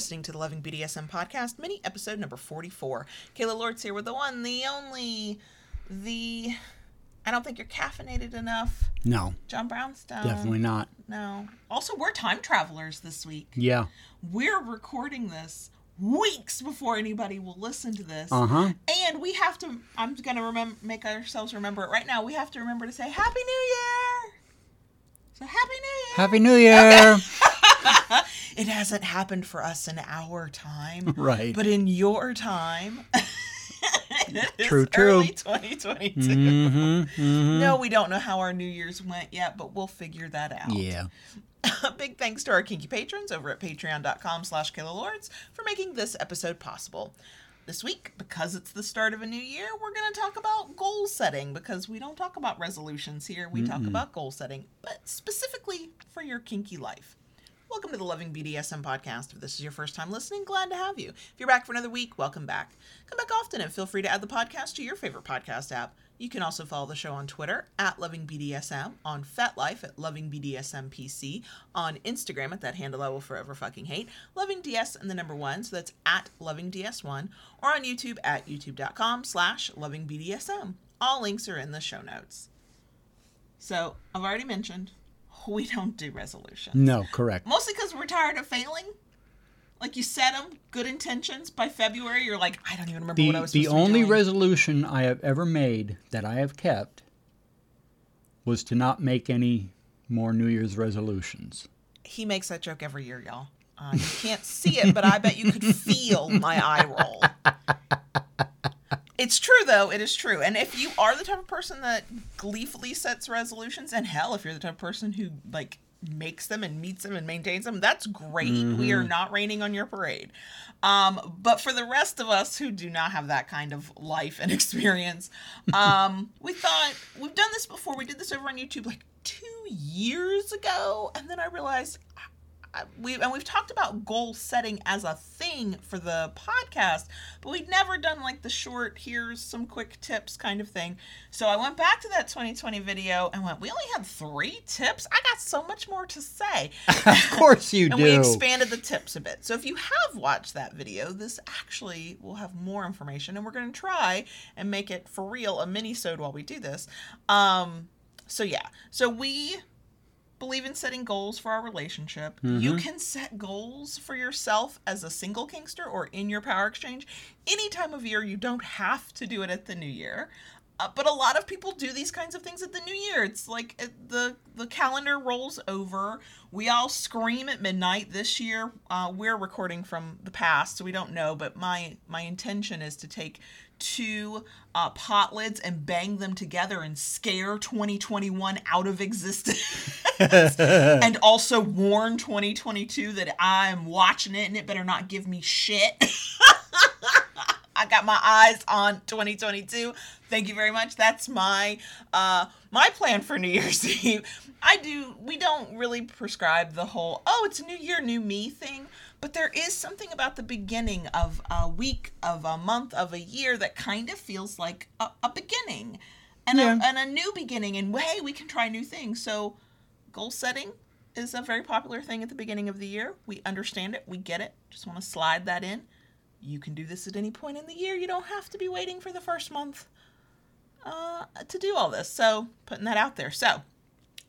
listening to the Loving BDSM podcast, mini episode number 44. Kayla Lords here with the one, the only, the. I don't think you're caffeinated enough. No, John Brownstone. definitely not. No. Also, we're time travelers this week. Yeah. We're recording this weeks before anybody will listen to this. Uh huh. And we have to, I'm going to remember, make ourselves remember it right now. We have to remember to say Happy New Year. So, Happy New Year. Happy New Year. It hasn't happened for us in our time. Right. But in your time. True, true. Early 2022. mm-hmm. hmm No, we don't know how our New Year's went yet, but we'll figure that out. Yeah. Big thanks to our kinky patrons over at patreon.com slash Lords for making this episode possible. This week, because it's the start of a new year, we're going to talk about goal setting because we don't talk about resolutions here. We talk about goal setting, but specifically for your kinky life. Welcome to the Loving BDSM podcast. If this is your first time listening, glad to have you. If you're back for another week, welcome back. Come back often and feel free to add the podcast to your favorite podcast app. You can also follow the show on Twitter at Loving BDSM, on FetLife at LovingBDSMPC, on Instagram at that handle I will forever fucking hate, Loving DS and the number one, so that's at Loving DS1, or on YouTube at youtube.com slash Loving BDSM. All links are in the show notes. So, I've already mentioned, we don't do resolutions. No, correct. Mostly because we're tired of failing. Like you set them, good intentions. By February, you're like, I don't even remember what I The, was the supposed to be only resolution I have ever made that I have kept was to not make any more New Year's resolutions. he makes that joke every year, y'all. Uh, you can't see it, but I bet you could feel my eye roll. It's true, though. It is true. And if you are the type of person that gleefully sets resolutions, and hell, if you're the type of person who like makes them and meets them and maintains them, that's great. We are not raining on your parade. Um, but for the rest of us who do not have that kind of life and experience, um, we thought we've done this before. We did this over on YouTube like two years ago, and then I realized we and we've talked about goal setting as a thing for the podcast, but we'd never done like the short here's some quick tips kind of thing. So I went back to that 2020 video and went, we only had three tips. I got so much more to say. Of course you do. and do. we expanded the tips a bit. So if you have watched that video, this actually will have more information, and we're going to try and make it for real a mini-sode while we do this. Um, so yeah, so we believe in setting goals for our relationship. You mm-hmm. can set goals for yourself as a single kinkster or in your power exchange any time of year. You don't have to do it at the new year. Uh, but a lot of people do these kinds of things at the new year. It's like uh, the the calendar rolls over. We all scream at midnight this year. Uh, we're recording from the past, so we don't know. But my my intention is to take two uh, pot lids and bang them together and scare 2021 out of existence, and also warn 2022 that I'm watching it and it better not give me shit. I got my eyes on 2022. Thank you very much. That's my uh my plan for New Year's Eve. I do we don't really prescribe the whole oh it's a new year new me thing, but there is something about the beginning of a week of a month of a year that kind of feels like a, a beginning and, Yeah. a, and a new beginning and hey we can try new things. So goal setting is a very popular thing at the beginning of the year. We understand it, we get it. Just want to slide that in. You can do this at any point in the year. You don't have to be waiting for the first month uh, to do all this. So, putting that out there. So,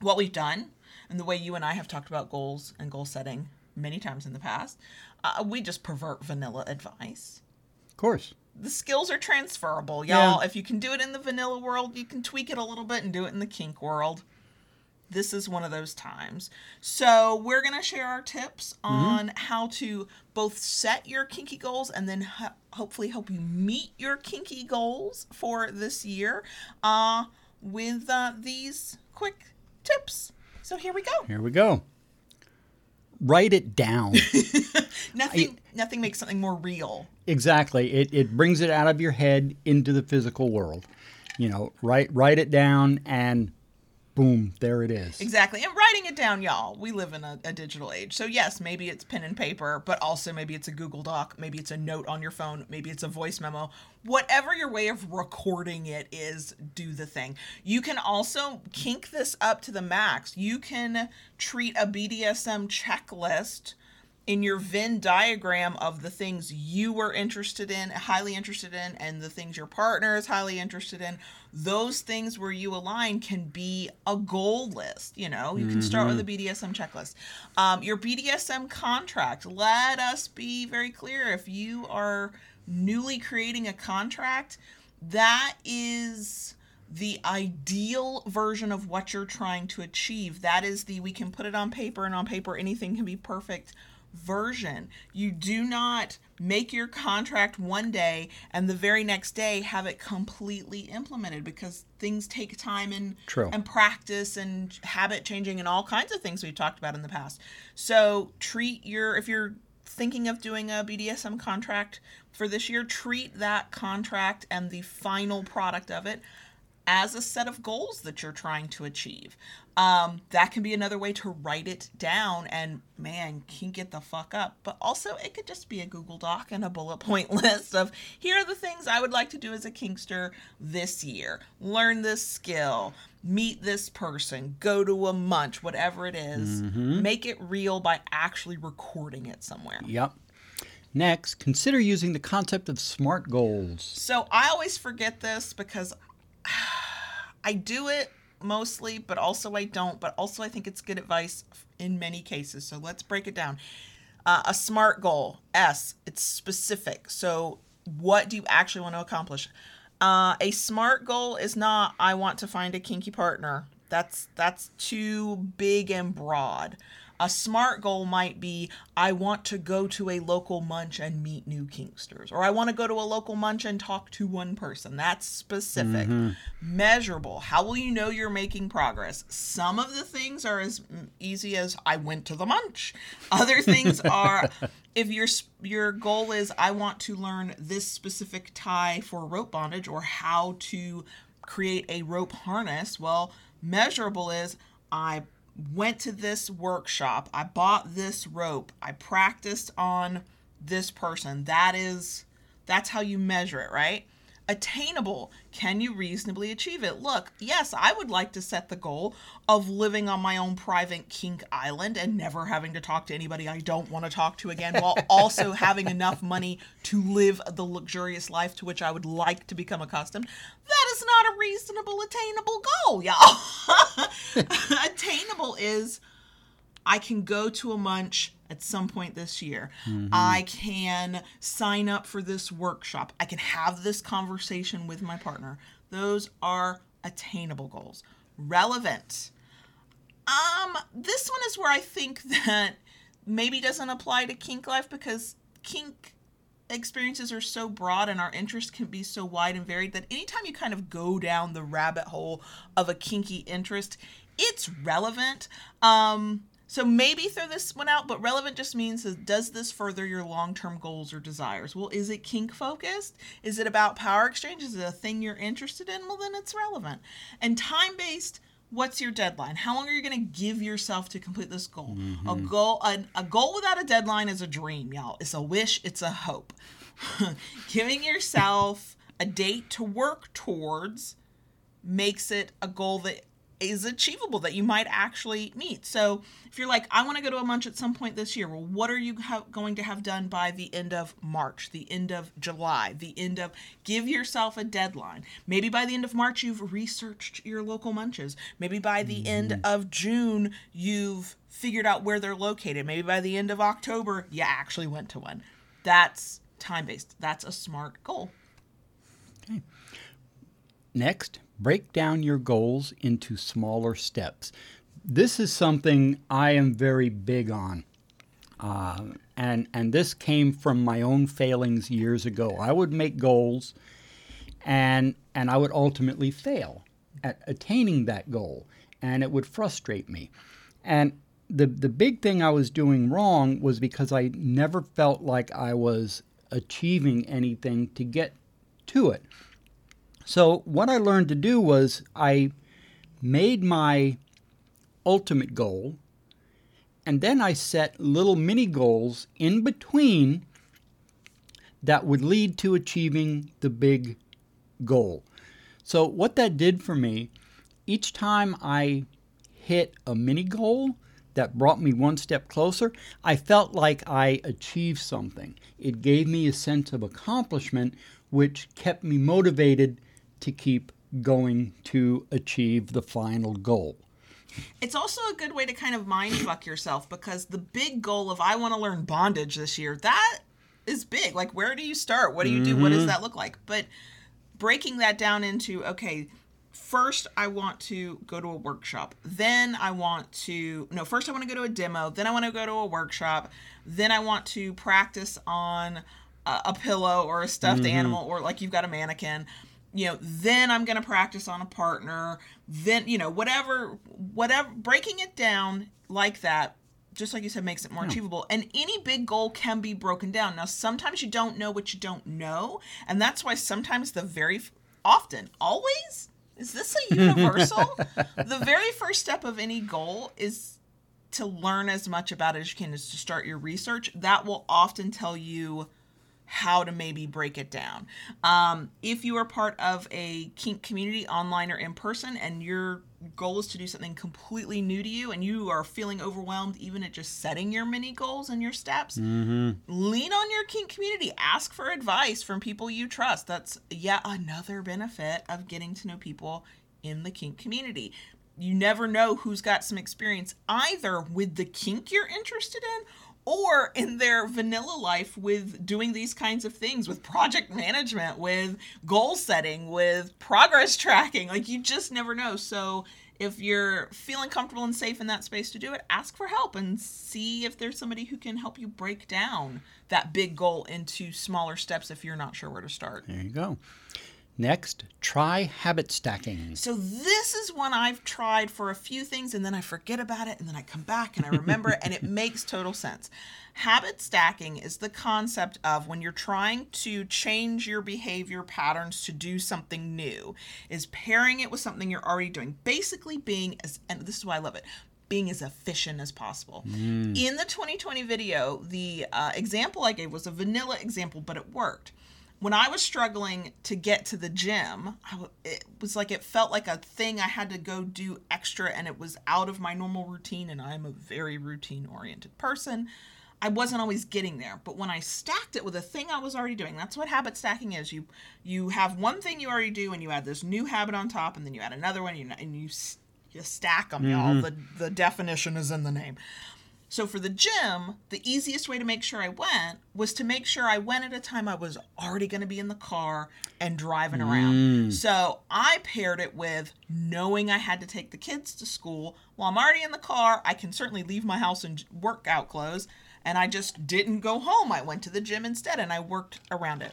what we've done, and the way you and I have talked about goals and goal setting many times in the past, uh, we just pervert vanilla advice. of course. The skills are transferable, y'all. Yeah. If you can do it in the vanilla world, you can tweak it a little bit and do it in the kink world this is one of those times. So, we're going to share our tips on how to both set your kinky goals and then ho- hopefully help you meet your kinky goals for this year uh, with uh, these quick tips. So, here we go. Here we go. Write it down. Nothing nothing makes something more real. exactly. It, it brings it out of your head into the physical world. You know, write write it down and boom, there it is. Exactly. And writing it down, y'all. We live in a, a digital age. So, yes, maybe it's pen and paper, but also maybe it's a Google Doc. Maybe it's a note on your phone. Maybe it's a voice memo. Whatever your way of recording it is, do the thing. You can also kink this up to the max. You can treat a BDSM checklist in your Venn diagram of the things you were interested in, highly interested in, and the things your partner is highly interested in, those things where you align can be a goal list. You know, you can start with a BDSM checklist. Um, your BDSM contract, let us be very clear. If you are newly creating a contract, that is the ideal version of what you're trying to achieve. That is the we can put it on paper, and on paper, anything can be perfect version. You do not make your contract one day and the very next day have it completely implemented because things take time and True. and practice and habit changing and all kinds of things we've talked about in the past. So treat your if you're thinking of doing a BDSM contract for this year, treat that contract and the final product of it as a set of goals that you're trying to achieve. Um, that can be another way to write it down and man, kink it the fuck up. But also, it could just be a Google Doc and a bullet point list of here are the things I would like to do as a kinkster this year. Learn this skill, meet this person, go to a munch, whatever it is. Make it real by actually recording it somewhere. Yep. Next, consider using the concept of SMART goals. So I always forget this because I do it mostly, but also I don't. But also, I think it's good advice in many cases. So let's break it down. Uh, a SMART goal, S, it's specific. So, what do you actually want to accomplish? Uh, a SMART goal is not I want to find a kinky partner. That's that's too big and broad. A smart goal might be I want to go to a local munch and meet new kinksters, or I want to go to a local munch and talk to one person. That's specific, mm-hmm. measurable. How will you know you're making progress? Some of the things are as easy as I went to the munch. Other things are if your your goal is I want to learn this specific tie for rope bondage or how to create a rope harness. Well, measurable is I went to this workshop, I bought this rope, I practiced on this person. That is that's how you measure it, right? Attainable. Can you reasonably achieve it? Look, yes, I would like to set the goal of living on my own private kink island and never having to talk to anybody I don't want to talk to again while also having enough money to live the luxurious life to which I would like to become accustomed. That is not a reasonable, attainable goal, y'all. attainable is I can go to a munch at some point this year. I can sign up for this workshop. I can have this conversation with my partner. Those are attainable goals. Relevant. Um, this one is where I think that maybe doesn't apply to kink life because kink experiences are so broad and our interests can be so wide and varied that anytime you kind of go down the rabbit hole of a kinky interest, it's relevant. Um, so maybe throw this one out, but relevant just means is, does this further your long-term goals or desires? Well, is it kink focused? Is it about power exchange? Is it a thing you're interested in? Well, then it's relevant. And time-based, what's your deadline? How long are you going to give yourself to complete this goal? A mm-hmm. goal a, a goal without a deadline is a dream, y'all. It's a wish, it's a hope. Giving yourself a date to work towards makes it a goal that is achievable that you might actually meet. So if you're like, I want to go to a munch at some point this year, well, what are you ha- going to have done by the end of March, the end of July, the end of? Give yourself a deadline. Maybe by the end of March, you've researched your local munches. Maybe by the end mm-hmm. of June, you've figured out where they're located. Maybe by the end of October, you actually went to one. That's time based. That's a smart goal. Okay. Next, break down your goals into smaller steps. This is something I am very big on. Uh, and, and this came from my own failings years ago. I would make goals and, and I would ultimately fail at attaining that goal, and it would frustrate me. And the, the big thing I was doing wrong was because I never felt like I was achieving anything to get to it. So, what I learned to do was I made my ultimate goal, and then I set little mini goals in between that would lead to achieving the big goal. So, what that did for me, each time I hit a mini goal, that brought me one step closer, I felt like I achieved something. It gave me a sense of accomplishment, which kept me motivated to keep going to achieve the final goal. It's also a good way to kind of mind fuck yourself because the big goal of I want to learn bondage this year, that is big. Like, where do you start? What do you do? What does mm-hmm. that look like? But breaking that down into, okay, first I want to go to a workshop. Then I want to, no, first I want to go to a demo. Then I want to go to a workshop. Then I want to practice on a, a pillow or a stuffed mm-hmm. animal or like you've got a mannequin you know then i'm going to practice on a partner then you know whatever whatever breaking it down like that just like you said makes it more hmm. achievable. And any big goal can be broken down. Now sometimes you don't know what you don't know and that's why sometimes the very often always? Is this a universal? The very first step of any goal is to learn as much about it as you can is to start your research. That will often tell you how to maybe break it down. Um, if you are part of a kink community, online or in person, and your goal is to do something completely new to you and you are feeling overwhelmed even at just setting your mini goals and your steps, lean on your kink community. Ask for advice from people you trust. That's yet another benefit of getting to know people in the kink community. You never know who's got some experience either with the kink you're interested in or in their vanilla life with doing these kinds of things with project management, with goal setting, with progress tracking. Like you just never know. So if you're feeling comfortable and safe in that space to do it, ask for help and see if there's somebody who can help you break down that big goal into smaller steps if you're not sure where to start. There you go. Next, try habit stacking. So this is one I've tried for a few things and then I forget about it and then I come back and I remember it and it makes total sense. Habit stacking is the concept of when you're trying to change your behavior patterns to do something new, is pairing it with something you're already doing. Basically being as and this is why I love it. Being as efficient as possible. In the 2020 video, the uh, example I gave was a vanilla example, but it worked when I was struggling to get to the gym, w- it was like it felt like a thing I had to go do extra and it was out of my normal routine and I'm a very routine oriented person. I wasn't always getting there, but when I stacked it with a thing I was already doing, that's what habit stacking is. You you have one thing you already do and you add this new habit on top and then you add another one and you, and you, you stack them, y'all. Mm-hmm. The the definition is in the name. So for the gym, the easiest way to make sure I went was to make sure I went at a time I was already going to be in the car and driving around. Mm. So I paired it with knowing I had to take the kids to school. While I'm already in the car, I can certainly leave my house in workout clothes, and I just didn't go home. I went to the gym instead and I worked around it.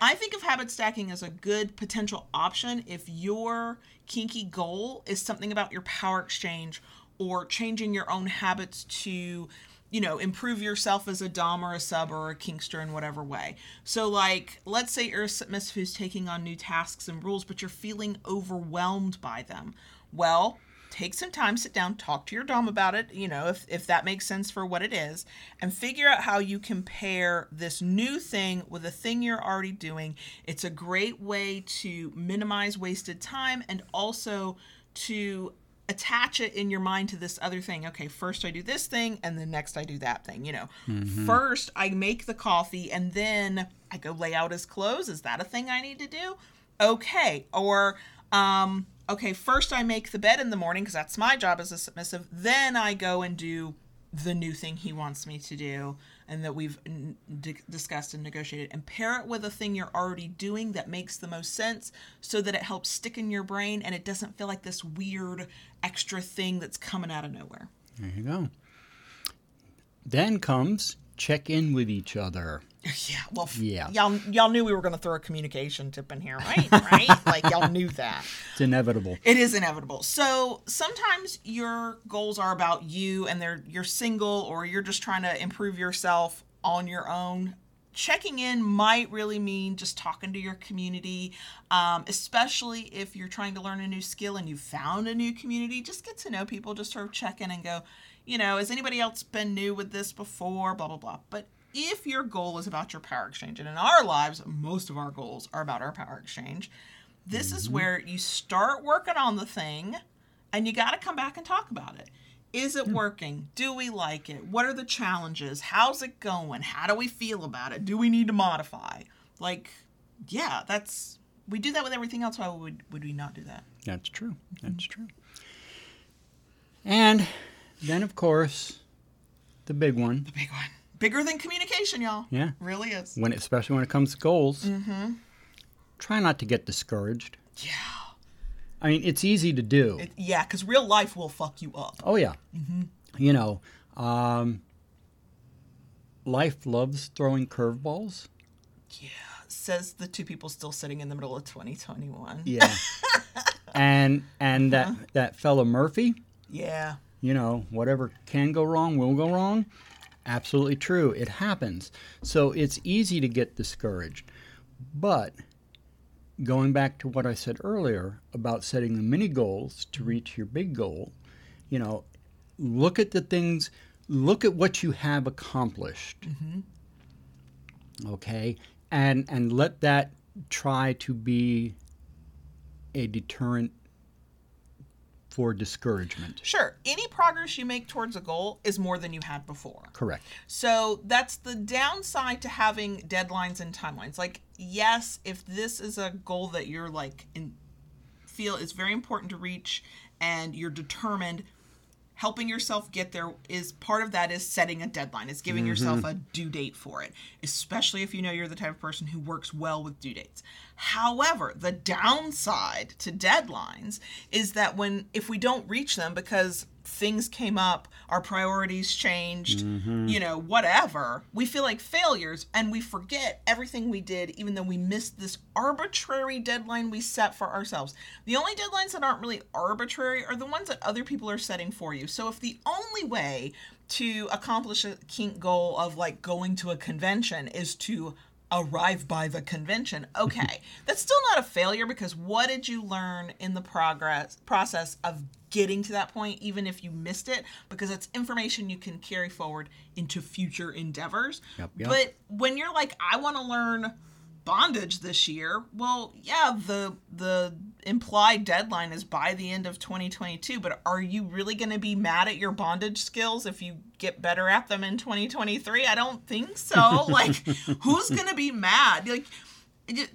I think of habit stacking as a good potential option if your kinky goal is something about your power exchange or changing your own habits to you know improve yourself as a dom or a sub or a kinkster in whatever way. So like let's say you're a submissive who's taking on new tasks and rules but you're feeling overwhelmed by them. Well take some time sit down talk to your dom about it you know if, if that makes sense for what it is and figure out how you compare this new thing with a thing you're already doing. It's a great way to minimize wasted time and also to attach it in your mind to this other thing. Okay, first I do this thing and then next I do that thing, you know. First I make the coffee and then I go lay out his clothes. Is that a thing I need to do? Okay. Or um okay, first I make the bed in the morning because that's my job as a submissive. Then I go and do the new thing he wants me to do and that we've di- discussed and negotiated and pair it with a thing you're already doing that makes the most sense so that it helps stick in your brain and it doesn't feel like this weird extra thing that's coming out of nowhere. There you go. Then comes check in with each other. Yeah, well, Yeah. y'all y'all knew we were going to throw a communication tip in here, right? Right? like y'all knew that. It's inevitable. It is inevitable. So sometimes your goals are about you and they're you're single or you're just trying to improve yourself on your own. Checking in might really mean just talking to your community, um, especially if you're trying to learn a new skill and you've found a new community. Just get to know people, just sort of check in and go, you know, has anybody else been new with this before? Blah, blah, blah. But if your goal is about your power exchange, and in our lives, most of our goals are about our power exchange, this is mm-hmm. where you start working on the thing and you got to come back and talk about it. Is it working? Do we like it? What are the challenges? How's it going? How do we feel about it? Do we need to modify? Like, yeah, that's we do that with everything else. Why would would we not do that? That's true. That's mm-hmm. true. And then, of course, the big one. The big one, bigger than communication, y'all. Yeah. really is. When, especially when it comes to goals. Mm-hmm. Try not to get discouraged. Yeah, I mean, it's easy to do. it, yeah, because real life will fuck you up. oh yeah. You know, um, life loves throwing curveballs. Yeah, says the two people still sitting in the middle of 2021. Yeah. and and that that fellow Murphy. Yeah, you know, whatever can go wrong will go wrong. Absolutely true. It happens. So it's easy to get discouraged. But going back to what I said earlier about setting the mini goals to mm-hmm. reach your big goal, you know, look at the things, look at what you have accomplished. Mm-hmm. Okay? And and let that try to be a deterrent for discouragement. sure. Any progress you make towards a goal is more than you had before. Correct. So that's the downside to having deadlines and timelines. Like, yes, if this is a goal that you're like in feel is very important to reach and you're determined, helping yourself get there is part of that is setting a deadline. Is giving mm-hmm. yourself a due date for it, especially if you know you're the type of person who works well with due dates. However, the downside to deadlines is that when if we don't reach them because things came up, our priorities changed, mm-hmm. you know, whatever, we feel like failures and we forget everything we did, even though we missed this arbitrary deadline we set for ourselves. The only deadlines that aren't really arbitrary are the ones that other people are setting for you. So if the only way to accomplish a kink goal of like going to a convention is to arrive by the convention. Okay, that's still not a failure because what did you learn in the progress process of getting to that point, even if you missed it? Because it's information you can carry forward into future endeavors. Yep, yep. But when you're like, I want to learn bondage this year, well, yeah, the the implied deadline is by the end of 2022. But are you really going to be mad at your bondage skills if you get better at them in 2023? I don't think so. like, who's going to be mad? Like, it,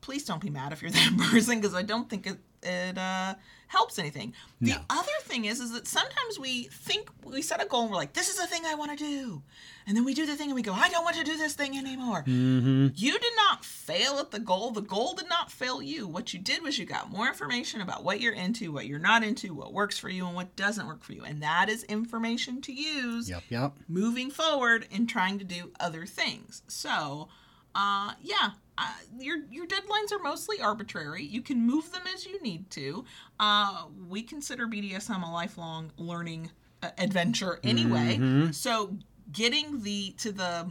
please don't be mad if you're that person because I don't think it it uh, helps anything. The other thing is is that sometimes we think we set a goal and we're like, this is the thing I want to do, and then we do the thing and we go, I don't want to do this thing anymore. Mm-hmm. You did not fail at the goal. The goal did not fail you. What you did was you got more information about what you're into, what you're not into, what works for you, and what doesn't work for you, and that is information to use Yep, yep. moving forward and trying to do other things. So, uh, yeah, uh, your your deadlines are mostly arbitrary. You can move them as you need to. Uh, we consider BDSM a lifelong learning uh, adventure anyway. So, getting the to the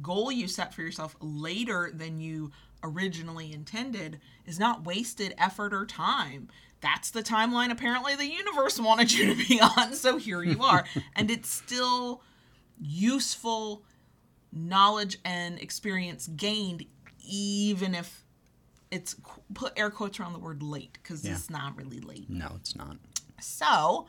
goal you set for yourself later than you originally intended is not wasted effort or time. That's the timeline apparently the universe wanted you to be on, so here you are. and it's still useful knowledge and experience gained even if it's put air quotes around the word late because Yeah. it's not really late. No, it's not. So,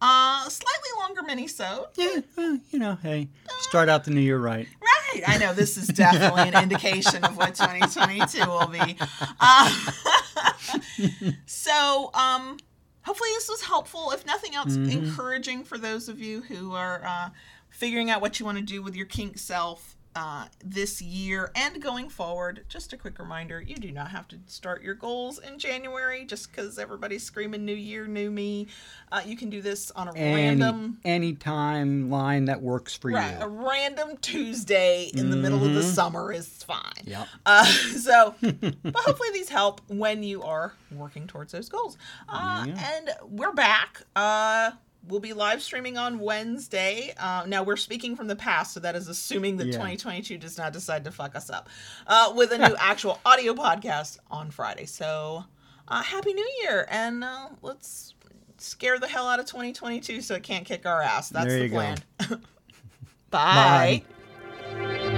uh slightly longer mini-sode. Yeah, well, you know, hey, start out the new year right. Right. I know this is definitely an indication of what 2022 will be. Uh, so, um, hopefully this was helpful. If nothing else, encouraging for those of you who are uh, figuring out what you want to do with your kink self. Uh, this year and going forward, just a quick reminder you do not have to start your goals in January just because everybody's screaming New Year, New Me. Uh, you can do this on a Any, random any timeline that works for you. A random Tuesday in the middle of the summer is fine. Yep. Uh, so, but hopefully these help when you are working towards those goals. Uh, And we're back. We'll be live streaming on Wednesday. Uh, now we're speaking from the past, so that is assuming that Yeah. 2022 does not decide to fuck us up. Uh, with a new actual audio podcast on Friday. So, uh, happy New Year, and uh, let's scare the hell out of 2022 so it can't kick our ass. That's the plan. Bye. Bye.